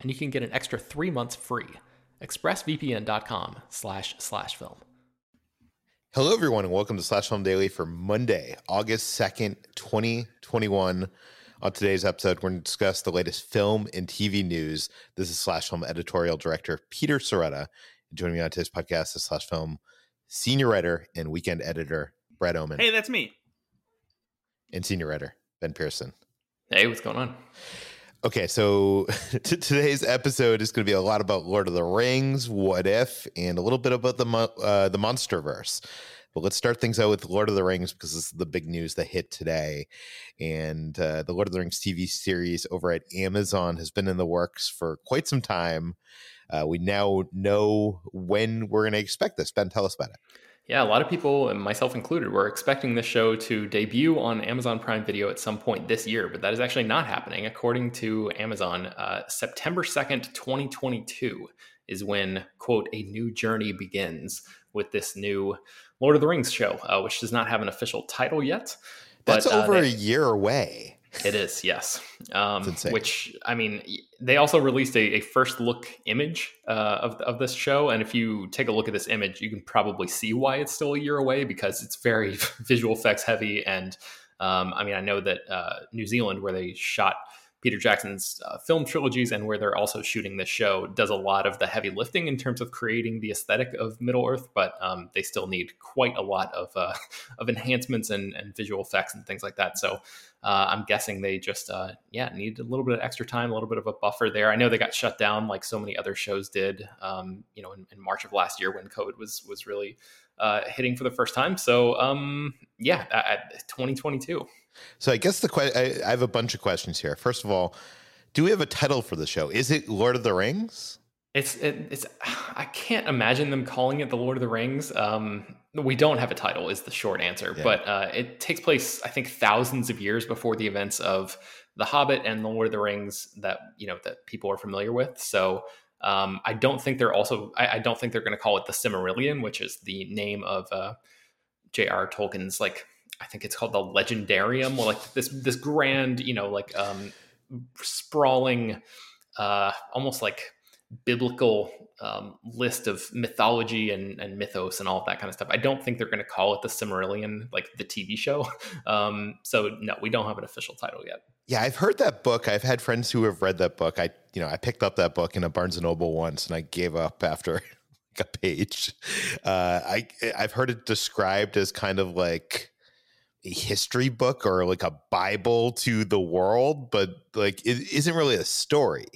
and you can get an extra three months free. ExpressVPN.com slash slash film. Hello, everyone, and welcome to Slash Film Daily for Monday, August 2nd, 2021. On today's episode, we're going to discuss the latest film and TV news. This is Slash Film editorial director Peter Sciretta. And joining me on today's podcast is Slash Film senior writer and weekend editor Brett Oman. Hey, that's me. And senior writer Ben Pearson. Hey, what's going on? Okay, so t- today's episode is going to be a lot about Lord of the Rings, What If, and a little bit about the uh, the MonsterVerse. But let's start things out with Lord of the Rings because this is the big news that hit today. And uh, the Lord of the Rings TV series over at Amazon has been in the works for quite some time. Uh, we now know when we're going to expect this. Ben, tell us about it. Yeah, a lot of people, and myself included, were expecting the show to debut on Amazon Prime Video at some point this year, but that is actually not happening. According to Amazon, uh, September 2nd, 2022 is when, quote, a new journey begins with this new Lord of the Rings show, uh, which does not have an official title yet. That's but, uh, over they, a year away. It is, yes. Um, which I mean, they also released a, a first look image uh, of of this show, and if you take a look at this image, you can probably see why it's still a year away because it's very visual effects heavy. And um, I mean, I know that uh, New Zealand, where they shot Peter Jackson's uh, film trilogies and where they're also shooting this show does a lot of the heavy lifting in terms of creating the aesthetic of Middle Earth, but um, they still need quite a lot of uh, of enhancements and, and, visual effects and things like that. So uh, I'm guessing they just uh, yeah need a little bit of extra time, a little bit of a buffer there. I know they got shut down like so many other shows did, um, you know, in, in, March of last year when COVID was was really uh, hitting for the first time. So um, yeah, 2022. So I guess the que- I, I have a bunch of questions here. First of all, do we have a title for the show? Is it Lord of the Rings? It's it, it's I can't imagine them calling it the Lord of the Rings. Um, we don't have a title, is the short answer. Yeah. But uh, it takes place, I think, thousands of years before the events of The Hobbit and the Lord of the Rings that you know that people are familiar with. So um, I don't think they're also I, I don't think they're going to call it the Silmarillion, which is the name of uh, J.R. Tolkien's like I think it's called the Legendarium, or like this this grand, you know, like um, sprawling, uh, almost like biblical um, list of mythology and, and mythos and all of that kind of stuff. I don't think they're going to call it the Silmarillion, like the TV show. Um, so no, we don't have an official title yet. Yeah, I've heard that book. I've had friends who have read that book. I, you know, I picked up that book in a Barnes and Noble once, and I gave up after a page. Uh, I I've heard it described as kind of like a history book or like a bible to the world but like it isn't really a story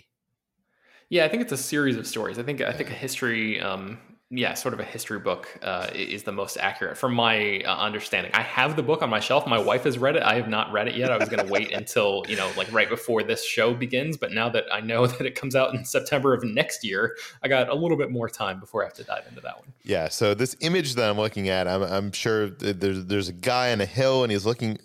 yeah i think it's a series of stories i think i think a history um yeah, sort of a history book uh, is the most accurate from my uh, understanding. I have the book on my shelf. My wife has read it. I have not read it yet. I was going to wait until you know, like right before this show begins. But now that I know that it comes out in September of next year, I got a little bit more time before I have to dive into that one. Yeah. So this image that I'm looking at, I'm, I'm sure there's there's a guy on a hill and he's looking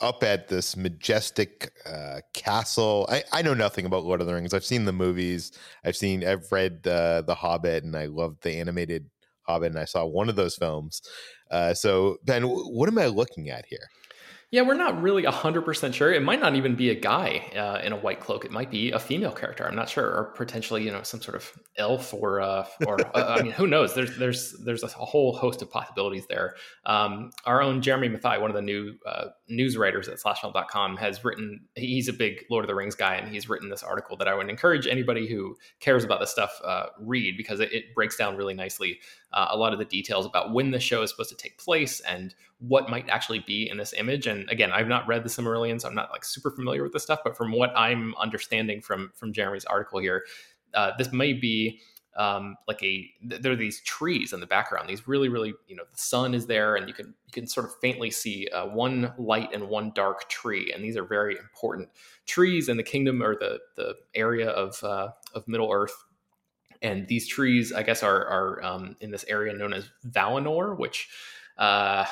up at this majestic uh, castle. I, I know nothing about Lord of the Rings. I've seen the movies. I've seen. I've read uh, the Hobbit, and I love the animated Hobbit. And I saw one of those films. Uh, so Ben, what am I looking at here? Yeah, we're not really 100% sure. It might not even be a guy uh, in a white cloak. It might be a female character. I'm not sure. Or potentially, you know, some sort of elf or, uh, or uh, I mean, who knows? There's, there's, there's a whole host of possibilities there. Um, our own Jeremy Mathai, one of the new uh, news writers at slashfilm.com, has written, he's a big Lord of the Rings guy, and he's written this article that I would encourage anybody who cares about this stuff uh, read because it, it breaks down really nicely uh, a lot of the details about when the show is supposed to take place and what might actually be in this image. And again, I've not read the Silmarillion, so I'm not like super familiar with this stuff. But from what I'm understanding from from Jeremy's article here, uh, this may be um, like a there are these trees in the background. These really, really, you know, the sun is there, and you can you can sort of faintly see uh, one light and one dark tree, and these are very important trees in the kingdom or the the area of uh, of Middle Earth and these trees, I guess, are are um, in this area known as Valinor, which uh,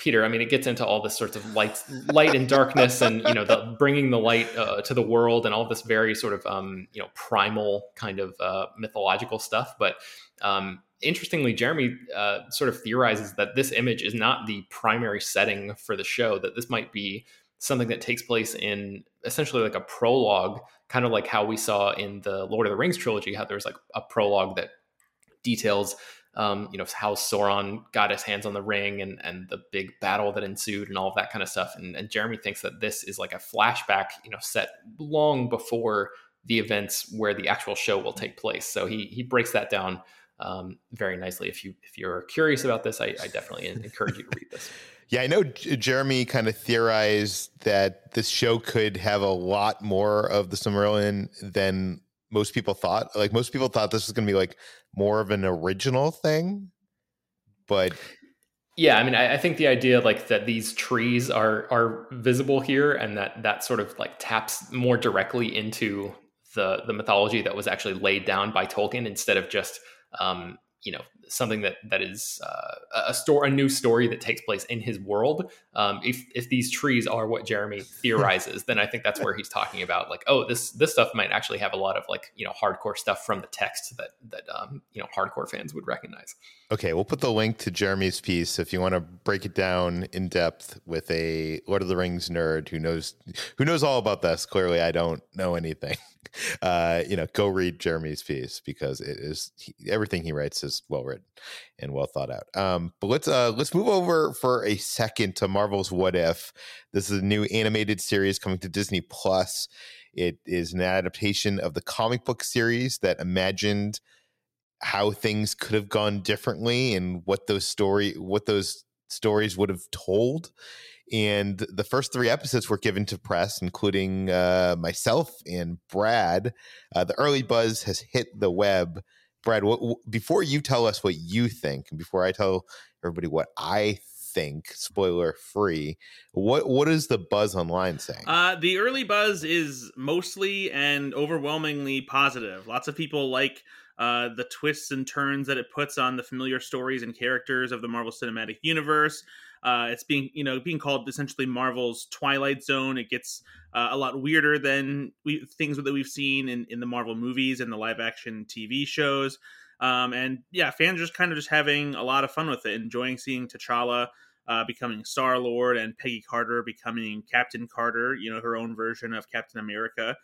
Peter, I mean, it gets into all this sorts of light, light and darkness, and you know, the bringing the light uh, to the world, and all this very sort of um, you know primal kind of uh, mythological stuff. But um, interestingly, Jeremy uh, sort of theorizes that this image is not the primary setting for the show; that this might be something that takes place in essentially like a prologue, kind of like how we saw in the Lord of the Rings trilogy, how there's like a prologue that details um, you know how Sauron got his hands on the ring and and the big battle that ensued and all of that kind of stuff. And, and Jeremy thinks that this is like a flashback, you know, set long before the events where the actual show will take place. So he he breaks that down um, very nicely. If you if you're curious about this, I, I definitely encourage you to read this. Yeah, I know Jeremy kind of theorized that this show could have a lot more of the Silmarillion than most people thought. Like most people thought this was going to be like more of an original thing, but yeah, I mean, I, I, think the idea like that these trees are are visible here, and that that sort of like taps more directly into the the mythology that was actually laid down by Tolkien instead of just um, you know something that that is uh, a story, a new story that takes place in his world. Um, if if these trees are what Jeremy theorizes, then I think that's where he's talking about like, oh, this this stuff might actually have a lot of like you know hardcore stuff from the text that that um, you know hardcore fans would recognize. Okay, we'll put the link to Jeremy's piece if you want to break it down in depth with a Lord of the Rings nerd who knows who knows all about this. Clearly, I don't know anything. Uh, you know, go read Jeremy's piece because it is he, everything he writes is well written and well thought out. Um, but let's uh, let's move over for a second to Marvel's What If. This is a new animated series coming to Disney Plus. It is an adaptation of the comic book series that imagined how things could have gone differently and what those story what those stories would have told. And the first three episodes were given to press including uh, myself and brad. Uh, the early buzz has hit the web. Brad what, before you tell us what you think and before i tell everybody what i think spoiler free what what is the buzz online saying? Uh, the early buzz is mostly and overwhelmingly positive. Lots of people like uh, the twists and turns that it puts on the familiar stories and characters of the Marvel Cinematic Universe. Uh, it's being, you know, being called essentially Marvel's Twilight Zone. It gets uh, a lot weirder than we, things that we've seen in, in the Marvel movies and the live action TV shows. Um, and yeah, fans are just kind of just having a lot of fun with it, enjoying seeing T'Challa uh, becoming Star Lord and Peggy Carter becoming Captain Carter, you know, her own version of Captain America.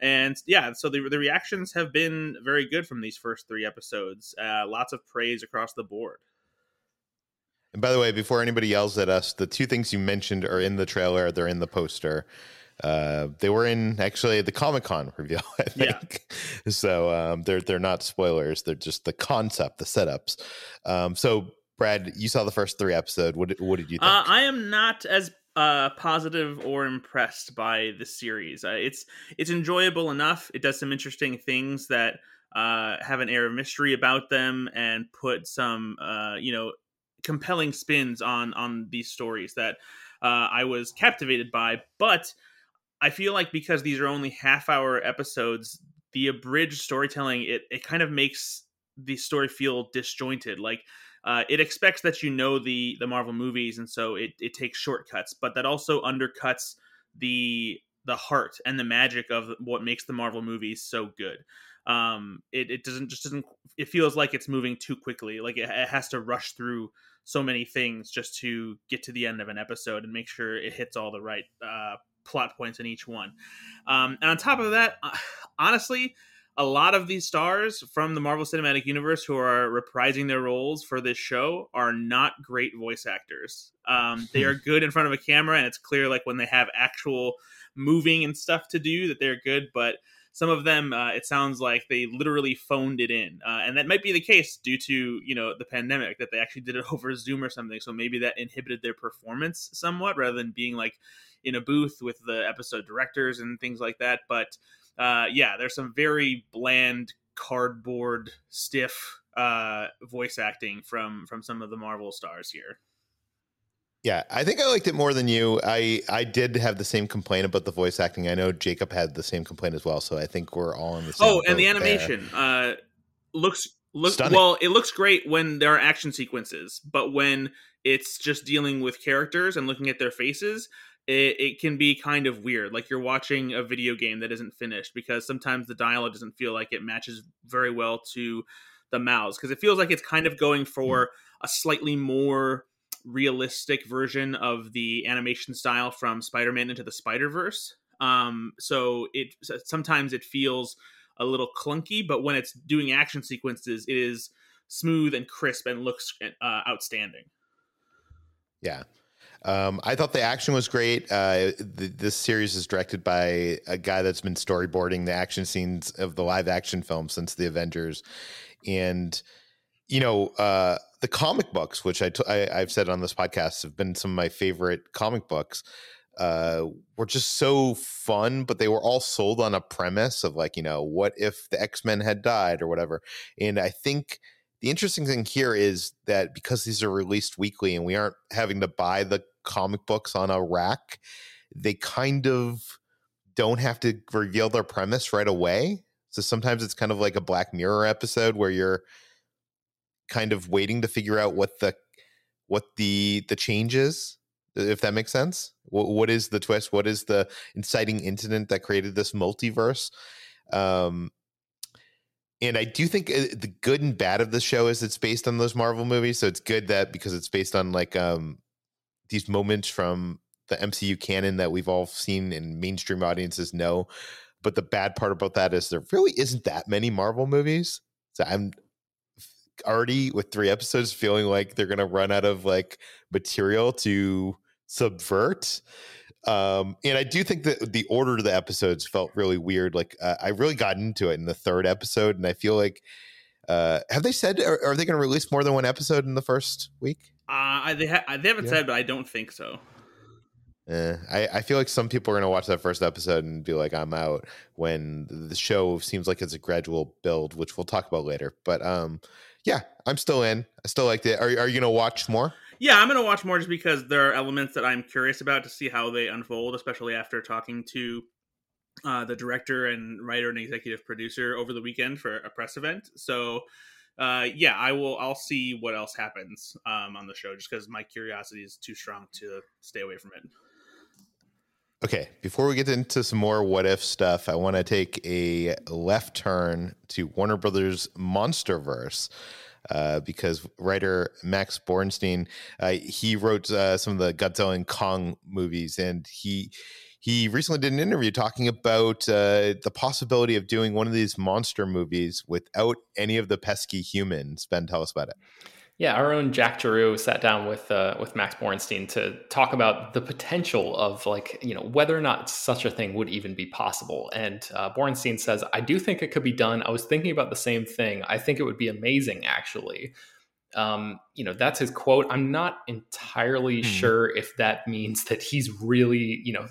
And yeah, so the, the reactions have been very good from these first three episodes. Uh, lots of praise across the board. And by the way, before anybody yells at us, the two things you mentioned are in the trailer. They're in the poster. Uh, they were in actually the Comic Con reveal. I think. Yeah. So um, they're they're not spoilers. They're just the concept, the setups. Um, so Brad, you saw the first three episodes. What what did you think? Uh, I am not as uh, positive or impressed by the series. Uh, it's it's enjoyable enough. It does some interesting things that uh, have an air of mystery about them and put some uh, you know compelling spins on on these stories that uh, I was captivated by. But I feel like because these are only half hour episodes, the abridged storytelling it it kind of makes the story feel disjointed. Like uh, it expects that you know the the Marvel movies, and so it it takes shortcuts, but that also undercuts the the heart and the magic of what makes the Marvel movies so good. um, it, it doesn't just doesn't it feels like it's moving too quickly like it, it has to rush through so many things just to get to the end of an episode and make sure it hits all the right uh, plot points in each one um, and on top of that uh, honestly a lot of these stars from the Marvel Cinematic Universe who are reprising their roles for this show are not great voice actors. Um, they are good in front of a camera, and it's clear, like when they have actual moving and stuff to do, that they're good. But some of them, uh, it sounds like they literally phoned it in, uh, and that might be the case due to you know the pandemic that they actually did it over Zoom or something. So maybe that inhibited their performance somewhat, rather than being like in a booth with the episode directors and things like that. But uh, yeah, there's some very bland, cardboard, stiff uh, voice acting from from some of the Marvel stars here. Yeah, I think I liked it more than you. I I did have the same complaint about the voice acting. I know Jacob had the same complaint as well, so I think we're all in the same. Oh, and the animation uh, looks looks Stunning. well. It looks great when there are action sequences, but when it's just dealing with characters and looking at their faces, it, it can be kind of weird. Like you're watching a video game that isn't finished because sometimes the dialogue doesn't feel like it matches very well to the mouths because it feels like it's kind of going for a slightly more realistic version of the animation style from Spider-Man into the Spider-Verse. Um, so it sometimes it feels a little clunky, but when it's doing action sequences, it is smooth and crisp and looks uh, outstanding. Yeah. Um, I thought the action was great. Uh, the, this series is directed by a guy that's been storyboarding the action scenes of the live action film since the Avengers, and you know uh, the comic books, which I, t- I I've said on this podcast have been some of my favorite comic books. Uh, were just so fun, but they were all sold on a premise of like, you know, what if the X Men had died or whatever. And I think the interesting thing here is that because these are released weekly and we aren't having to buy the comic books on a rack, they kind of don't have to reveal their premise right away. So sometimes it's kind of like a Black Mirror episode where you're kind of waiting to figure out what the what the the change is if that makes sense what, what is the twist what is the inciting incident that created this multiverse um and I do think uh, the good and bad of the show is it's based on those Marvel movies. So it's good that because it's based on like um these moments from the MCU canon that we've all seen and mainstream audiences know. But the bad part about that is there really isn't that many Marvel movies. So I'm already with three episodes feeling like they're gonna run out of like material to subvert. Um, and I do think that the order of the episodes felt really weird. Like uh, I really got into it in the third episode, and I feel like uh, have they said are, are they going to release more than one episode in the first week? Uh, they ha- they haven't Yeah. said, but I don't think so. Eh, I, I feel like some people are going to watch that first episode and be like, "I'm out." When the show seems like it's a gradual build, which we'll talk about later. But um, yeah, I'm still in. I still liked it. Are, are you going to watch more? Yeah, I'm gonna watch more just because there are elements that I'm curious about to see how they unfold, especially after talking to uh, the director and writer and executive producer over the weekend for a press event. So, uh, yeah, I will. I'll see what else happens um, on the show, just because my curiosity is too strong to stay away from it. Okay, before we get into some more what if stuff, I want to take a left turn to Warner Brothers Monsterverse. Uh, because writer Max Borenstein, uh, he wrote uh, some of the Godzilla and Kong movies, and he he recently did an interview talking about uh, the possibility of doing one of these monster movies without any of the pesky humans. Ben, tell us about it. Yeah, our own Jack Giroux sat down with uh, with Max Borenstein to talk about the potential of like you know whether or not such a thing would even be possible. And uh, Borenstein says, "I do think it could be done. I was thinking about the same thing. I think it would be amazing, actually." Um, you know, that's his quote. I'm not entirely Hmm. sure if that means that he's really you know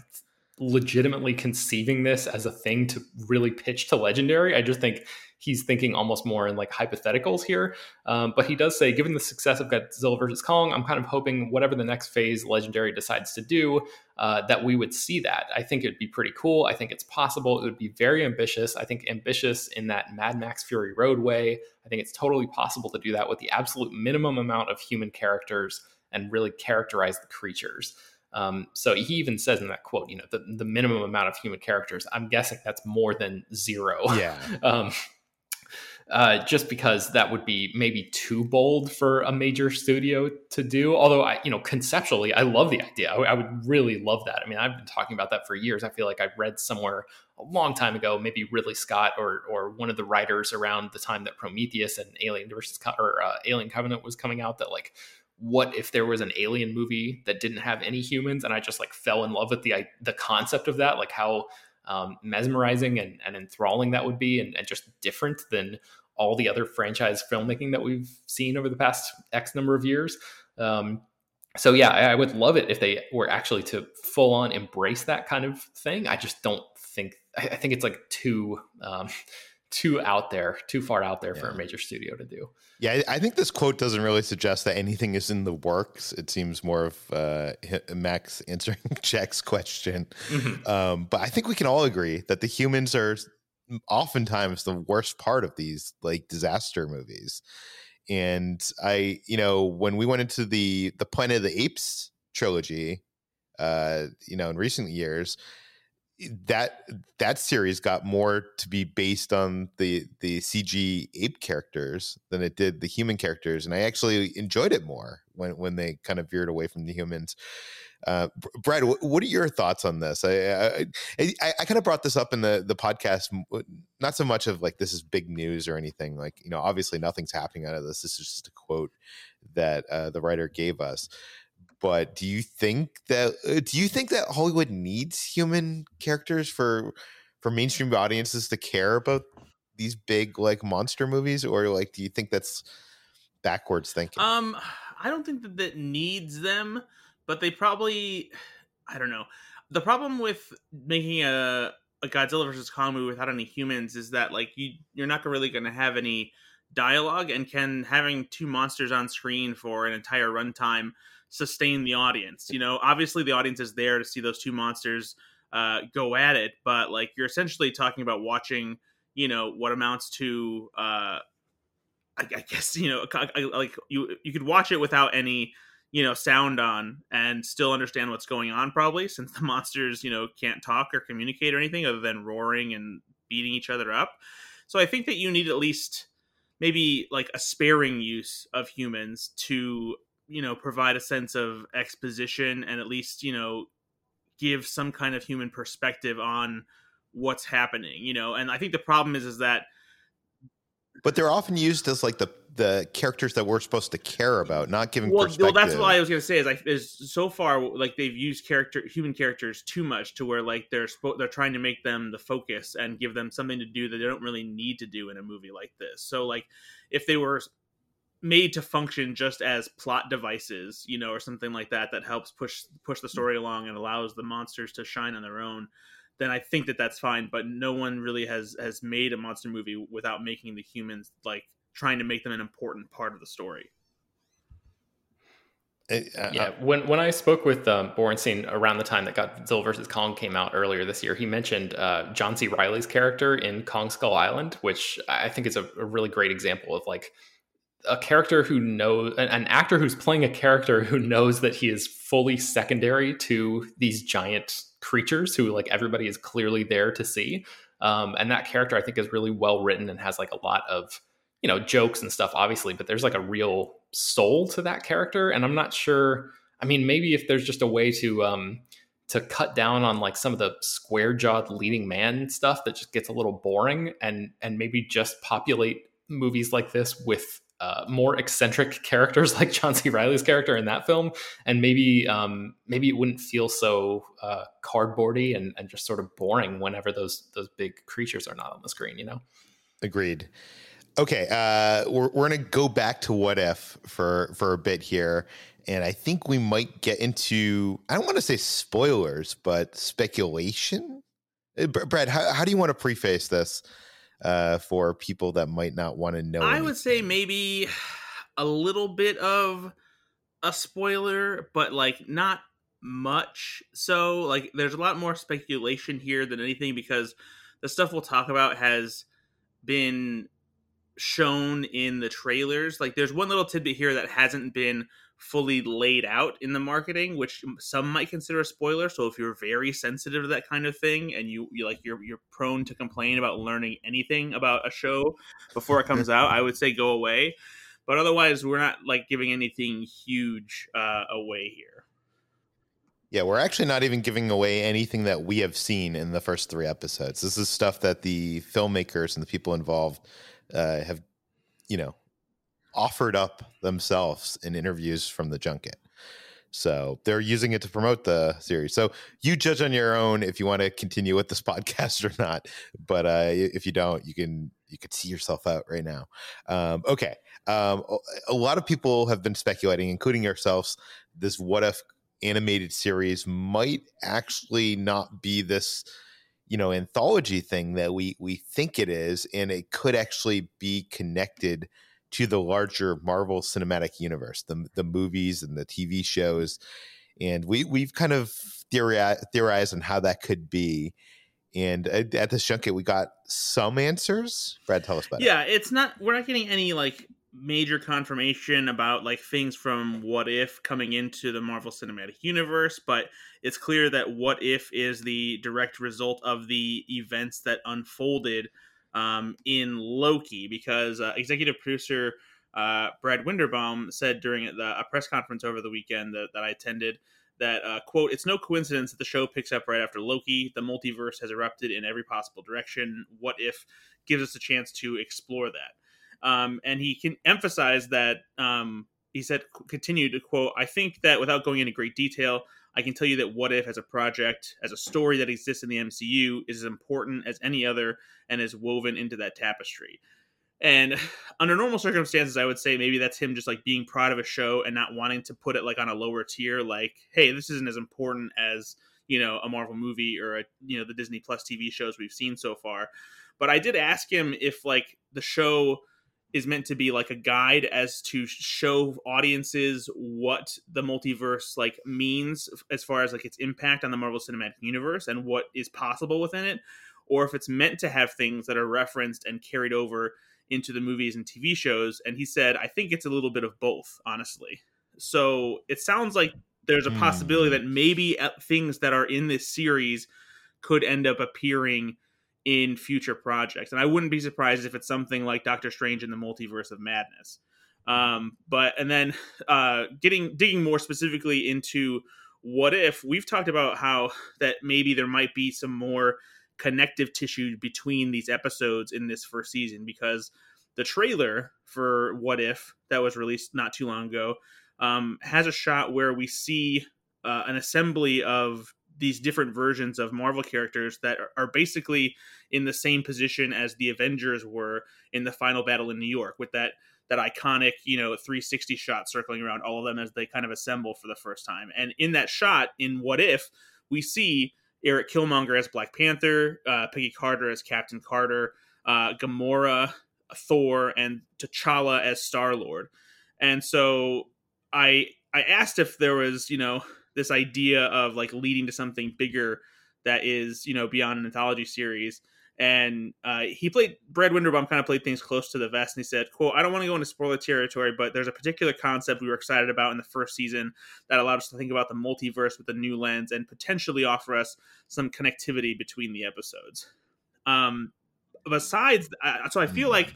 legitimately conceiving this as a thing to really pitch to Legendary. I just think he's thinking almost more in like hypotheticals here. Um, but he does say, given the success of Godzilla versus Kong, I'm kind of hoping whatever the next phase Legendary decides to do, uh, that we would see that. I think it'd be pretty cool. I think it's possible. It would be very ambitious. I think ambitious in that Mad Max Fury Road way. I think it's totally possible to do that with the absolute minimum amount of human characters and really characterize the creatures. Um, so he even says in that quote, you know, the, the minimum amount of human characters. I'm guessing that's more than zero. Yeah, Um, uh, just because that would be maybe too bold for a major studio to do. Although I, you know, conceptually, I love the idea. I, I would really love that. I mean, I've been talking about that for years. I feel like I read somewhere a long time ago, maybe Ridley Scott or or one of the writers around the time that Prometheus and Alien versus Co- or uh, Alien Covenant was coming out that like what if there was an alien movie that didn't have any humans and I just like fell in love with the the concept of that like how um, mesmerizing and, and enthralling that would be and, and just different than all the other franchise filmmaking that we've seen over the past X number of years. Um, so yeah, I, I, would love it if they were actually to full on embrace that kind of thing. I just don't think I, I think it's like too um, too out there, too far out there yeah. for a major studio to do. Yeah, I think this quote doesn't really suggest that anything is in the works. It seems more of uh, Max answering Jack's question. Mm-hmm. Um, but I think we can all agree that the humans are oftentimes the worst part of these like disaster movies. And I, you know, when we went into the the Planet of the Apes trilogy, uh, you know, in recent years, that that series got more to be based on the the CG ape characters than it did the human characters, and I actually enjoyed it more when when they kind of veered away from the humans. Uh, Brad, what are your thoughts on this? I I, I, I kind of brought this up in the the podcast, not so much of like this is big news or anything. Like you know, obviously nothing's happening out of this. This is just a quote that uh, the writer gave us but do you think that uh, do you think that Hollywood needs human characters for for mainstream audiences to care about these big like monster movies or like do you think that's backwards thinking? Um I don't think that that needs them, but they probably I don't know. The problem with making a a Godzilla versus Kong movie without any humans is that like you you're not really going to have any dialogue and can having two monsters on screen for an entire runtime sustain the audience. You know, obviously the audience is there to see those two monsters uh, go at it, but like you're essentially talking about watching, you know, what amounts to, uh, I, I guess, you know, like you you could watch it without any, you know, sound on and still understand what's going on, probably, since the monsters, you know, can't talk or communicate or anything other than roaring and beating each other up. So I think that you need at least maybe like a sparing use of humans to you know provide a sense of exposition and at least you know give some kind of human perspective on what's happening you know and i think the problem is is that but they're often used as like the the characters that we're supposed to care about, not giving well, perspective. Well, that's what I was going to say. Is like is so far like they've used character human characters too much to where like they're spo- they're trying to make them the focus and give them something to do that they don't really need to do in a movie like this. So like if they were made to function just as plot devices, you know, or something like that that helps push push the story along and allows the monsters to shine on their own, then I think that that's fine. But no one really has has made a monster movie without making the humans like trying to make them an important part of the story. Uh, yeah, when when I spoke with um, Borenstein around the time that Godzilla vs Kong came out earlier this year, he mentioned uh, John C. Reilly's character in Kong Skull Island, which I think is a, a really great example of like a character who knows an actor who's playing a character who knows that he is fully secondary to these giant creatures who like everybody is clearly there to see. Um, and that character i think is really well written and has like a lot of you know jokes and stuff obviously but there's like a real soul to that character. And i'm not sure i mean maybe if there's just a way to um to cut down on like some of the square jawed leading man stuff that just gets a little boring and and maybe just populate movies like this with uh, more eccentric characters like John C. Reilly's character in that film, and maybe um, maybe it wouldn't feel so uh, cardboardy and, and just sort of boring whenever those those big creatures are not on the screen. You know. Agreed. Okay, uh, we're we're gonna go back to what if for for a bit here, and I think we might get into I don't want to say spoilers, but speculation. Uh, Brad, how, how do you want to preface this? Uh, for people that might not want to know. I anything. would say maybe a little bit of a spoiler, but like not much. So like there's a lot more speculation here than anything because the stuff we'll talk about has been shown in the trailers. Like there's one little tidbit here that hasn't been fully laid out in the marketing, which some might consider a spoiler. So if you're very sensitive to that kind of thing and you, you like you're you're prone to complain about learning anything about a show before it comes out, I would say go away. But otherwise, we're not like giving anything huge uh, away here. Yeah, we're actually not even giving away anything that we have seen in the first three episodes. This is stuff that the filmmakers and the people involved uh, have, you know, offered up themselves in interviews from the junket. So they're using it to promote the series. So you judge on your own if you want to continue with this podcast or not. But uh, if you don't, you can you could see yourself out right now. Um, okay, um, a lot of people have been speculating, including yourselves, this what if animated series might actually not be this you know anthology thing that we we think it is and it could actually be connected to the larger Marvel Cinematic Universe, the the movies and the TV shows, and we we've kind of theorized, theorized on how that could be. And at, at this junket, we got some answers. Brad, tell us about yeah, it. Yeah, it's not. We're not getting any like major confirmation about like things from What If coming into the Marvel Cinematic Universe, but it's clear that What If is the direct result of the events that unfolded um, in Loki because uh, executive producer uh, Brad Winderbaum said during the, a press conference over the weekend that, that I attended that uh, quote it's no coincidence that the show picks up right after loki. The multiverse has erupted in every possible direction. What if gives us a chance to explore that? Um, and he can emphasize that um, he said continue to quote i think that without going into great detail I can tell you that What If as a project, as a story that exists in the MCU, is as important as any other and is woven into that tapestry. And under normal circumstances, I would say maybe that's him just like being proud of a show and not wanting to put it like on a lower tier, like, hey, this isn't as important as, you know, a Marvel movie or a, you know, the Disney Plus TV shows we've seen so far. But I did ask him if like the show is meant to be like a guide as to show audiences what the multiverse like means as far as like its impact on the Marvel Cinematic Universe and what is possible within it or if it's meant to have things that are referenced and carried over into the movies and TV shows and he said I think it's a little bit of both honestly. So it sounds like there's a possibility mm. that maybe uh, things that are in this series could end up appearing in future projects. And I wouldn't be surprised if it's something like Doctor Strange in the Multiverse of Madness. Um, but and then uh, getting digging more specifically into what if we've talked about how that maybe there might be some more connective tissue between these episodes in this first season because the trailer for what if that was released not too long ago um, has a shot where we see uh, an assembly of these different versions of Marvel characters that are basically in the same position as the Avengers were in the final battle in New York with that that iconic, you know, 360 shot circling around all of them as they kind of assemble for the first time. And in that shot in What If, we see Eric Killmonger as Black Panther, uh, Peggy Carter as Captain Carter, uh, Gamora, Thor, and T'Challa as Star Lord. And so I I asked if there was, you know, this idea of like leading to something bigger that is you know beyond an anthology series. And uh, he played brad winderbaum kind of played things close to the vest and he said quote i don't want to go into spoiler territory but there's a particular concept we were excited about in the first season that allowed us to think about the multiverse with a new lens and potentially offer us some connectivity between the episodes. Um, besides uh, so i feel like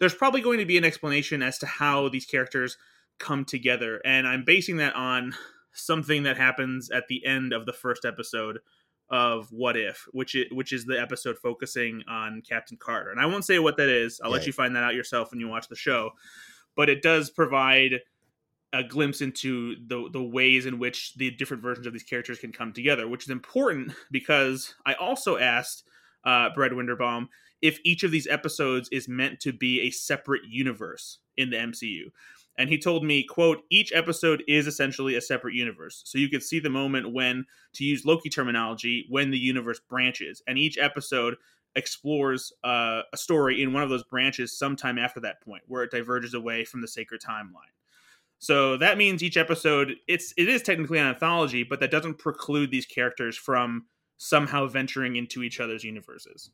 there's probably going to be an explanation as to how these characters come together and i'm basing that on something that happens at the end of the first episode of What If, which is, which is the episode focusing on Captain Carter. And I won't say what that is. I'll let you find that out yourself when you watch the show. But it does provide a glimpse into the the ways in which the different versions of these characters can come together, which is important because I also asked uh, Brad Winderbaum if each of these episodes is meant to be a separate universe in the MCU and he told me quote each episode is essentially a separate universe. So you could see the moment when to use loki terminology when the universe branches. And each episode explores uh, a story in one of those branches sometime after that point where it diverges away from the sacred timeline. So that means each episode it's it is technically an anthology but that doesn't preclude these characters from somehow venturing into each other's universes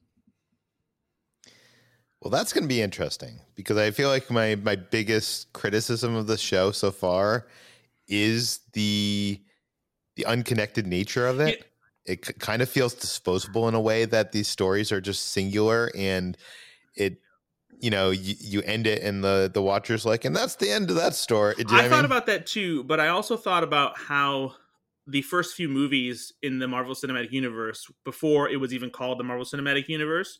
well, that's going to be interesting because I feel like my my biggest criticism of the show so far is the the unconnected nature of it. It c- kind of feels disposable in a way that these stories are just singular and it you know you, you end it and the the watcher's like and that's the end of that story Do you know I what thought mean? about that too, but I also thought about how the first few movies in the Marvel Cinematic Universe, before it was even called the Marvel Cinematic Universe,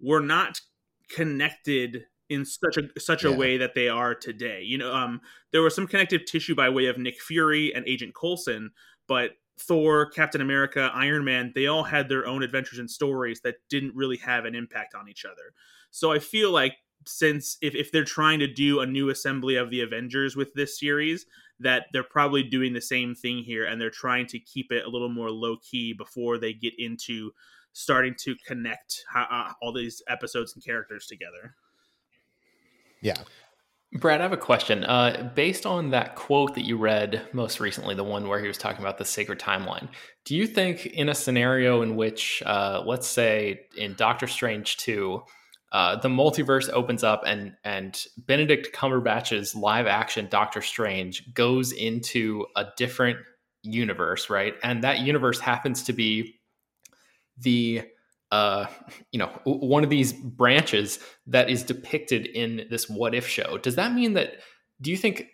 were not connected in such a such a Yeah. way that they are today. You know, um, there was some connective tissue by way of Nick Fury and Agent Coulson, but Thor, Captain America, Iron Man, they all had their own adventures and stories that didn't really have an impact on each other. So I feel like since if, if they're trying to do a new assembly of the Avengers with this series, that they're probably doing the same thing here and they're trying to keep it a little more low key before they get into starting to connect uh, all these episodes and characters together. yeah Brad, I have a question. Uh, based on that quote that you read most recently, the one where he was talking about the sacred timeline, do you think in a scenario in which, uh, let's say, in Doctor Strange 2, uh, the multiverse opens up and and Benedict Cumberbatch's live action Doctor Strange goes into a different universe, right? And that universe happens to be the uh, you know one of these branches that is depicted in this what if show. Does that mean that? Do you think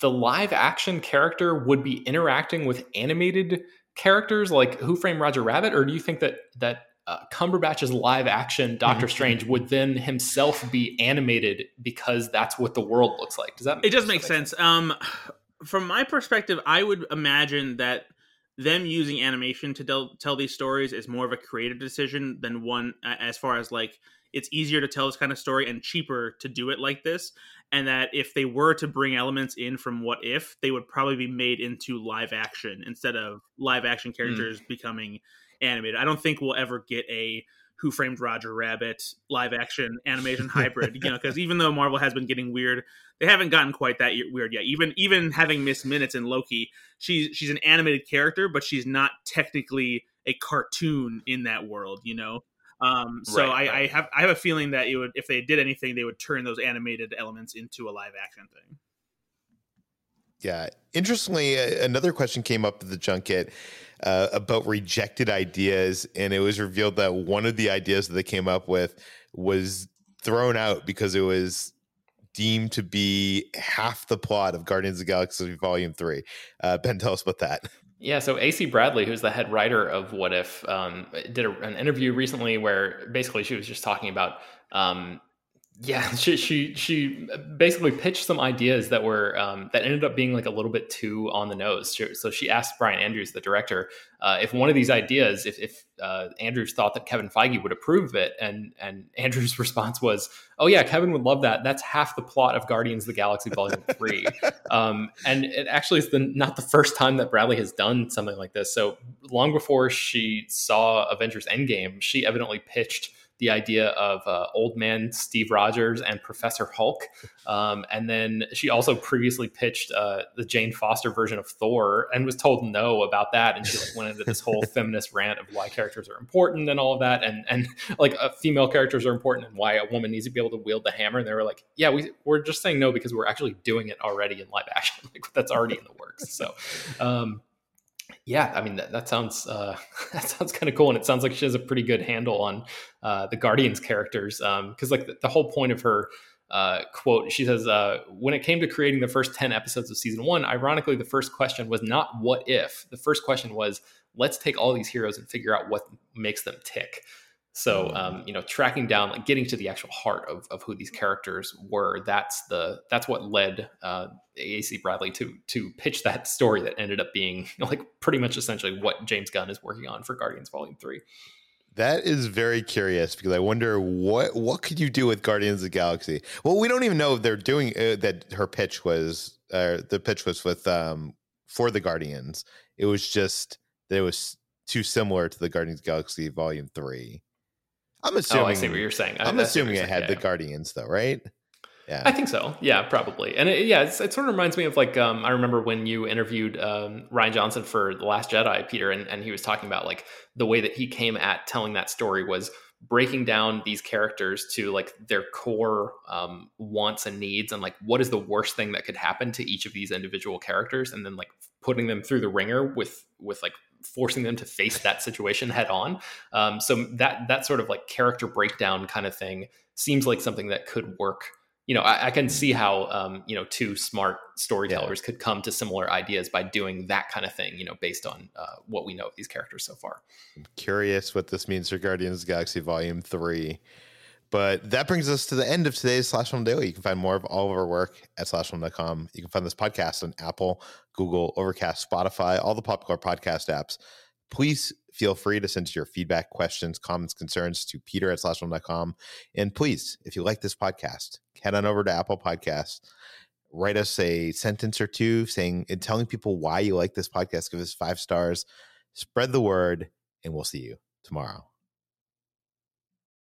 the live action character would be interacting with animated characters like Who Framed Roger Rabbit, or do you think that that uh, Cumberbatch's live action Doctor Strange would then himself be animated because that's what the world looks like? Does that? It does make sense. Um, from my perspective, I would imagine that them using animation to tell, tell these stories is more of a creative decision than one as far as like it's easier to tell this kind of story and cheaper to do it like this and that if they were to bring elements in from what if they would probably be made into live action instead of live action hmm. characters becoming animated. I don't think we'll ever get a who framed roger rabbit live action animation hybrid you know because even though marvel has been getting weird they haven't gotten quite that weird yet. Even even having miss minutes in loki she's she's an animated character but she's not technically a cartoon in that world you know? Um, so Right, I, I have I have a feeling that it would if they did anything they would turn those animated elements into a live action thing. Yeah. Interestingly, another question came up at the junket uh, about rejected ideas, and it was revealed that one of the ideas that they came up with was thrown out because it was deemed to be half the plot of Guardians of the Galaxy Volume Three. Uh, ben, tell us about that. Yeah, so AC Bradley, who's the head writer of What If, um, did a, an interview recently where basically she was just talking about, um, yeah, she, she she basically pitched some ideas that were um, that ended up being like a little bit too on the nose. So she asked Brian Andrews, the director, uh, if one of these ideas, if, if uh, Andrews thought that Kevin Feige would approve of it, and and Andrews' response was, "Oh yeah, Kevin would love that. That's half the plot of Guardians of the Galaxy Volume Three. um, and it actually is the, not the first time that Bradley has done something like this. So long before she saw Avengers Endgame, she evidently pitched the idea of uh, old man Steve Rogers and Professor Hulk, um, and then she also previously pitched uh, the Jane Foster version of Thor and was told no about that, and she like went into this whole feminist rant of why characters are important and all of that, and and like uh, female characters are important and why a woman needs to be able to wield the hammer. And they were like, yeah, we we're just saying no because we're actually doing it already in live action. like that's already in the works. So, um, yeah, I mean that, that sounds uh, that sounds kind of cool, and it sounds like she has a pretty good handle on uh, the Guardians characters. Because like the, the whole point of her uh, quote, she says, uh, "When it came to creating the first ten episodes of season one, ironically, the first question was not what if. The first question was." Let's take all these heroes and figure out what makes them tick. So, um, you know, tracking down, like getting to the actual heart of, of who these characters were. That's the that's what led uh, AC Bradley to to pitch that story that ended up being like pretty much essentially what James Gunn is working on for Guardians Volume Three. That is very curious because I wonder what what could you do with Guardians of the Galaxy? Well, we don't even know if they're doing uh, that. Her pitch was uh, the pitch was with um for the Guardians. It was just that it was too similar to the Guardians of the Galaxy Volume Three. I'm assuming. oh, I see what you're saying. I- I'm I see what assuming it had Yeah, the yeah. Guardians though, right? Yeah. I think so. Yeah, probably. And it, yeah, it's, it sort of reminds me of like um, I remember when you interviewed um, Rian Johnson for The Last Jedi, Peter, and, and he was talking about like the way that he came at telling that story was breaking down these characters to like their core um, wants and needs and like what is the worst thing that could happen to each of these individual characters and then like putting them through the ringer with with like forcing them to face that situation head on um, so that that sort of like character breakdown kind of thing seems like something that could work you know, I, I can see how um, you know two smart storytellers yeah. could come to similar ideas by doing that kind of thing. You know, based on uh, what we know of these characters so far. I'm curious what this means for Guardians of Galaxy Volume Three. But that brings us to the end of today's Slash Film Daily. You can find more of all of our work at slashfilm.com. You can find this podcast on Apple, Google, Overcast, Spotify, all the popular podcast apps. Please feel free to send us your feedback, questions, comments, concerns to peter at slashfilm.com. And please, if you like this podcast, head on over to Apple Podcasts, write us a sentence or two saying and telling people why you like this podcast. Give us five stars, spread the word, and we'll see you tomorrow.